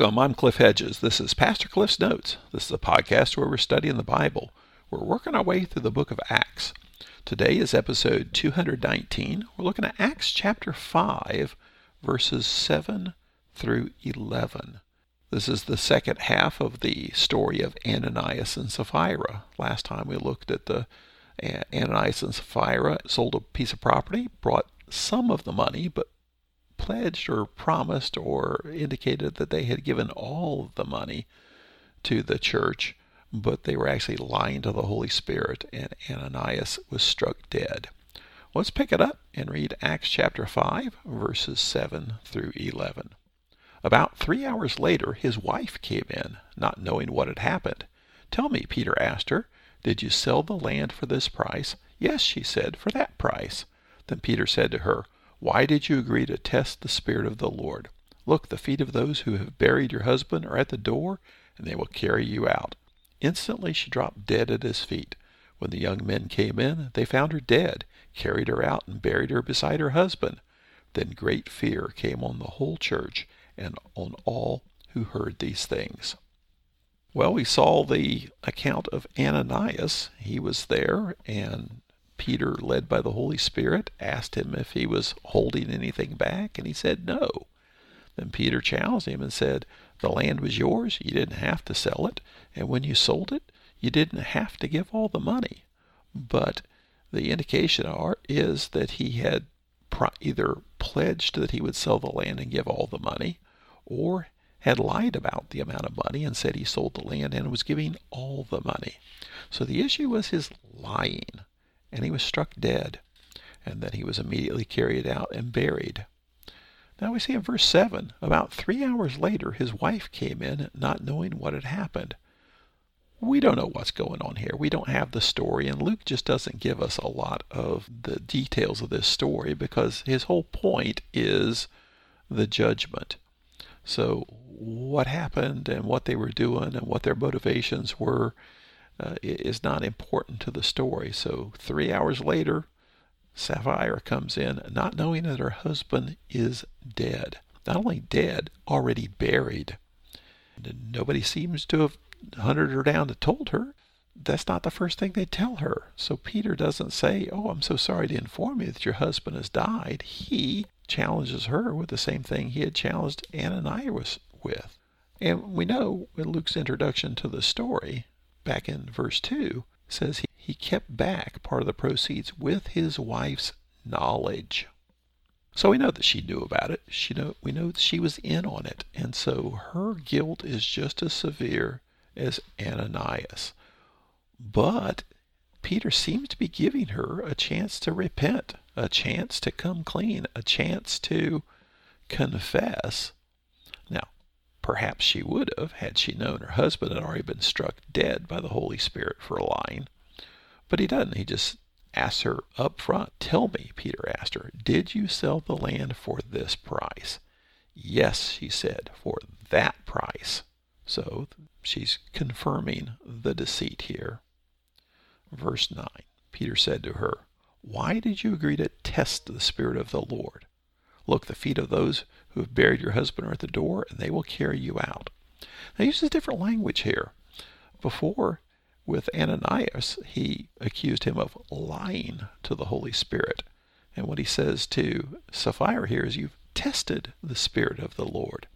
Welcome, I'm Cliff Hedges. This is Pastor Cliff's Notes. This is a podcast where we're studying the Bible. We're working our way through the book of Acts. Today is episode 219. We're looking at Acts chapter 5, verses 7 through 11. This is the second half of the story of Ananias and Sapphira. Last time we looked at the uh, Ananias and Sapphira sold a piece of property, brought some of the money, but pledged or promised or indicated that they had given all the money to the church, but they were actually lying to the Holy Spirit, and Ananias was struck dead. Let's pick it up and read Acts chapter 5, verses 7 through 11. About three hours later, his wife came in, not knowing what had happened. Tell me, Peter asked her, did you sell the land for this price? Yes, she said, for that price. Then Peter said to her, why did you agree to test the Spirit of the Lord? Look, the feet of those who have buried your husband are at the door, and they will carry you out. Instantly she dropped dead at his feet. When the young men came in, they found her dead, carried her out, and buried her beside her husband. Then great fear came on the whole church and on all who heard these things. Well, we saw the account of Ananias. He was there, and Peter, led by the Holy Spirit, asked him if he was holding anything back, and he said no. Then Peter challenged him and said, The land was yours, you didn't have to sell it, and when you sold it, you didn't have to give all the money. But the indication is that he had either pledged that he would sell the land and give all the money, or had lied about the amount of money and said he sold the land and was giving all the money. So the issue was his lying and he was struck dead. And then he was immediately carried out and buried. Now we see in verse 7 about three hours later, his wife came in, not knowing what had happened. We don't know what's going on here. We don't have the story, and Luke just doesn't give us a lot of the details of this story because his whole point is the judgment. So, what happened and what they were doing and what their motivations were uh, is not important to the story. So three hours later, Sapphira comes in, not knowing that her husband is dead. Not only dead, already buried. Nobody seems to have hunted her down to told her. That's not the first thing they tell her. So Peter doesn't say, Oh, I'm so sorry to inform you that your husband has died. He challenges her with the same thing he had challenged Ananias with. And we know in Luke's introduction to the story back in verse 2 says he, he kept back part of the proceeds with his wife's knowledge. So we know that she knew about it. She know we know that she was in on it, and so her guilt is just as severe as Ananias. But Peter seems to be giving her a chance to repent, a chance to come clean, a chance to confess Perhaps she would have had she known her husband had already been struck dead by the Holy Spirit for lying. But he doesn't. He just asks her up front, Tell me, Peter asked her, did you sell the land for this price? Yes, she said, for that price. So she's confirming the deceit here. Verse 9 Peter said to her, Why did you agree to test the Spirit of the Lord? Look, the feet of those who have buried your husband are at the door, and they will carry you out. Now, he uses different language here. Before, with Ananias, he accused him of lying to the Holy Spirit. And what he says to Sapphira here is, You've tested the Spirit of the Lord.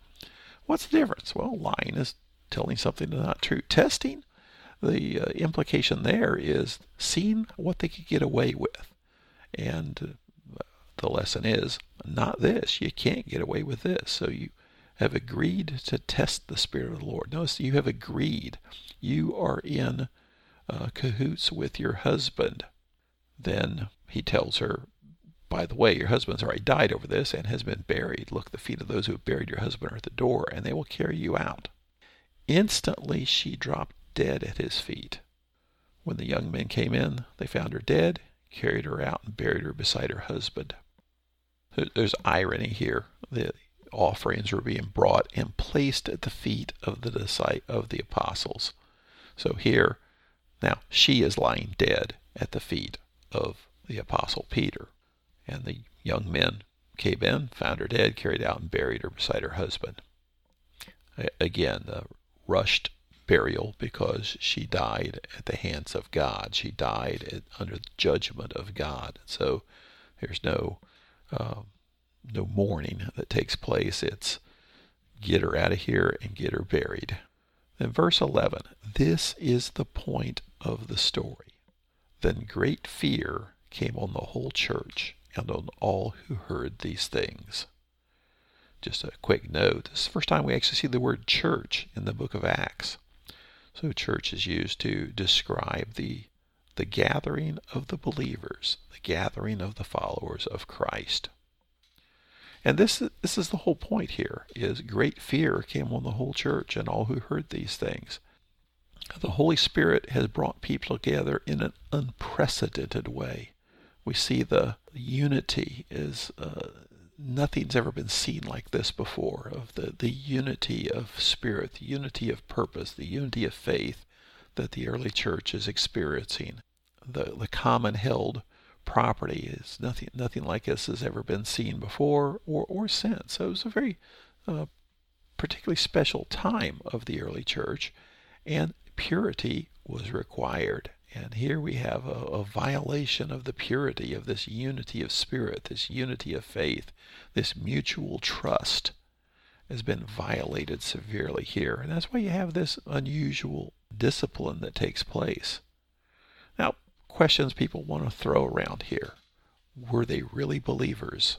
What's the difference? Well, lying is telling something that's not true. Testing, the uh, implication there is seeing what they could get away with. And the lesson is not this. You can't get away with this. So you have agreed to test the Spirit of the Lord. Notice you have agreed. You are in uh, cahoots with your husband. Then he tells her, by the way, your husband's already died over this and has been buried. Look, the feet of those who have buried your husband are at the door, and they will carry you out. Instantly she dropped dead at his feet. When the young men came in, they found her dead, carried her out, and buried her beside her husband. There's irony here. The offerings were being brought and placed at the feet of the of the apostles. So here, now she is lying dead at the feet of the apostle Peter, and the young men came in, found her dead, carried out, and buried her beside her husband. Again, the rushed burial because she died at the hands of God. She died at, under the judgment of God. So there's no uh, no mourning that takes place. It's get her out of here and get her buried. Then verse 11. This is the point of the story. Then great fear came on the whole church and on all who heard these things. Just a quick note. This is the first time we actually see the word church in the book of Acts. So church is used to describe the the gathering of the believers, the gathering of the followers of Christ. And this this is the whole point here is great fear came on the whole church and all who heard these things. The Holy Spirit has brought people together in an unprecedented way. We see the unity is uh, nothing's ever been seen like this before of the, the unity of spirit, the unity of purpose, the unity of faith that the early church is experiencing. The, the common held property is nothing nothing like this has ever been seen before or, or since. So it was a very uh, particularly special time of the early church, and purity was required. And here we have a, a, violation of the purity of this unity of spirit, this unity of faith, this mutual trust has been violated severely here. And that's why you have this unusual discipline that takes place. Now, questions people want to throw around here. Were they really believers?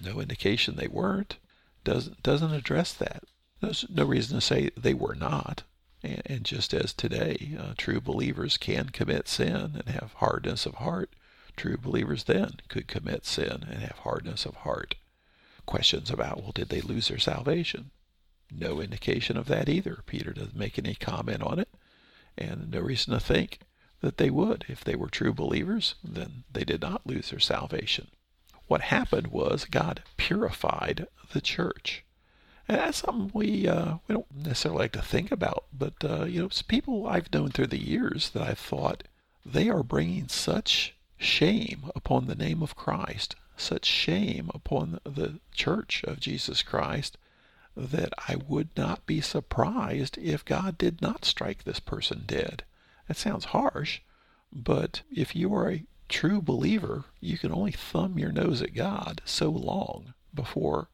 No indication they weren't. Doesn't, doesn't address that. There's no reason to say they were not. And, and just as today, uh, true believers can commit sin and have hardness of heart, true believers then could commit sin and have hardness of heart. Questions about, well, did they lose their salvation? No indication of that either. Peter doesn't make any comment on it, and no reason to think that they would. If they were true believers, then they did not lose their salvation. What happened was God purified the church. And that's something we uh, we don't necessarily like to think about, but uh, you know, people I've known through the years that I've thought they are bringing such shame upon the name of Christ, such shame upon the church of Jesus Christ, that I would not be surprised if God did not strike this person dead. That sounds harsh, but if you are a true believer, you can only thumb your nose at God so long before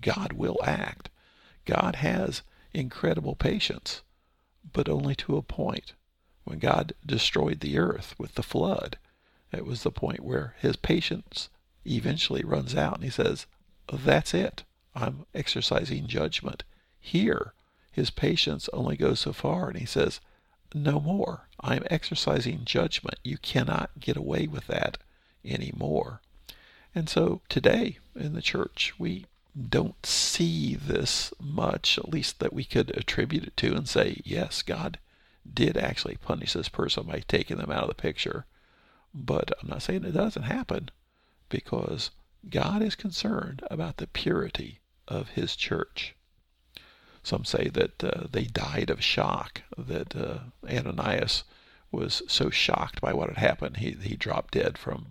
God will act. God has incredible patience, but only to a point. When God destroyed the earth with the flood, it was the point where his patience eventually runs out and he says, That's it. I'm exercising judgment. Here, his patience only goes so far, and he says, No more. I'm exercising judgment. You cannot get away with that anymore. And so today in the church, we don't see this much, at least that we could attribute it to and say, yes, God did actually punish this person by taking them out of the picture. But I'm not saying it doesn't happen because God is concerned about the purity of his church. Some say that uh, they died of shock, that uh, Ananias was so shocked by what had happened, he, he dropped dead from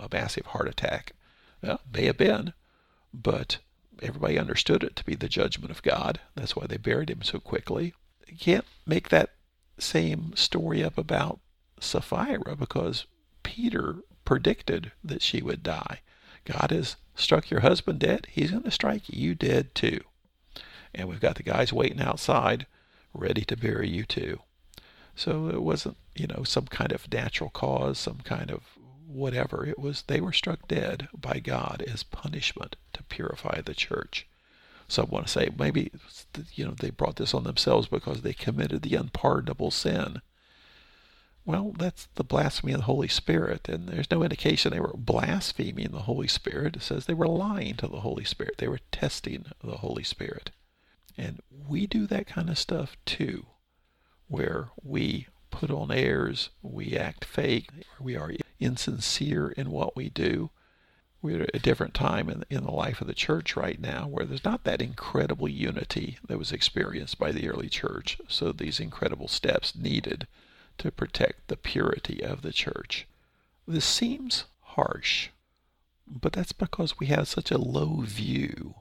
a massive heart attack. Well, may have been, but everybody understood it to be the judgment of God. That's why they buried him so quickly. You can't make that same story up about Sapphira because Peter predicted that she would die. God has struck your husband dead. He's going to strike you dead too. And we've got the guys waiting outside ready to bury you too. So it wasn't, you know, some kind of natural cause, some kind of whatever. It was they were struck dead by God as punishment to purify the church. Some want to say maybe you know they brought this on themselves because they committed the unpardonable sin. Well, that's the blasphemy of the Holy Spirit, and there's no indication they were blaspheming the Holy Spirit. It says they were lying to the Holy Spirit. They were testing the Holy Spirit. And we do that kind of stuff too, where we put on airs, we act fake, we are insincere in what we do. We're at a different time in, in the life of the church right now where there's not that incredible unity that was experienced by the early church. So these incredible steps needed to protect the purity of the church. This seems harsh, but that's because we have such a low view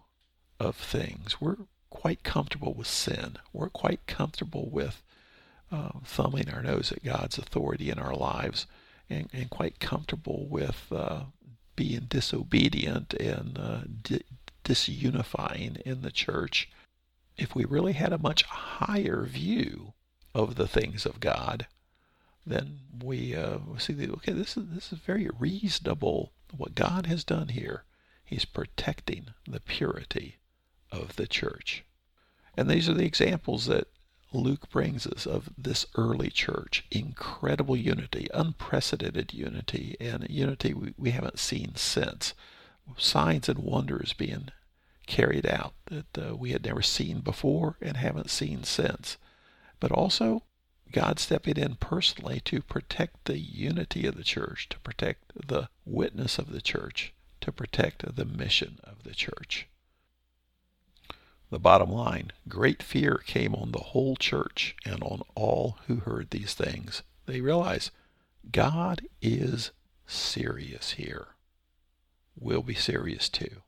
of things. We're quite comfortable with sin. We're quite comfortable with uh, thumbing our nose at God's authority in our lives and, and quite comfortable with uh, being disobedient and uh, di- disunifying in the church. If we really had a much higher view of the things of God, then we uh, see that okay, this is this is very reasonable. What God has done here, He's protecting the purity of the church, and these are the examples that Luke brings us of this early church. Incredible unity, unprecedented unity, and unity we, we haven't seen since. Signs and wonders being carried out that uh, we had never seen before and haven't seen since. But also, God stepping in personally to protect the unity of the church, to protect the witness of the church, to protect the mission of the church. The bottom line great fear came on the whole church and on all who heard these things. They realized God is serious here. We'll be serious too.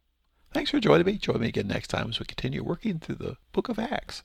Thanks for joining me. Join me again next time as we continue working through the book of Acts.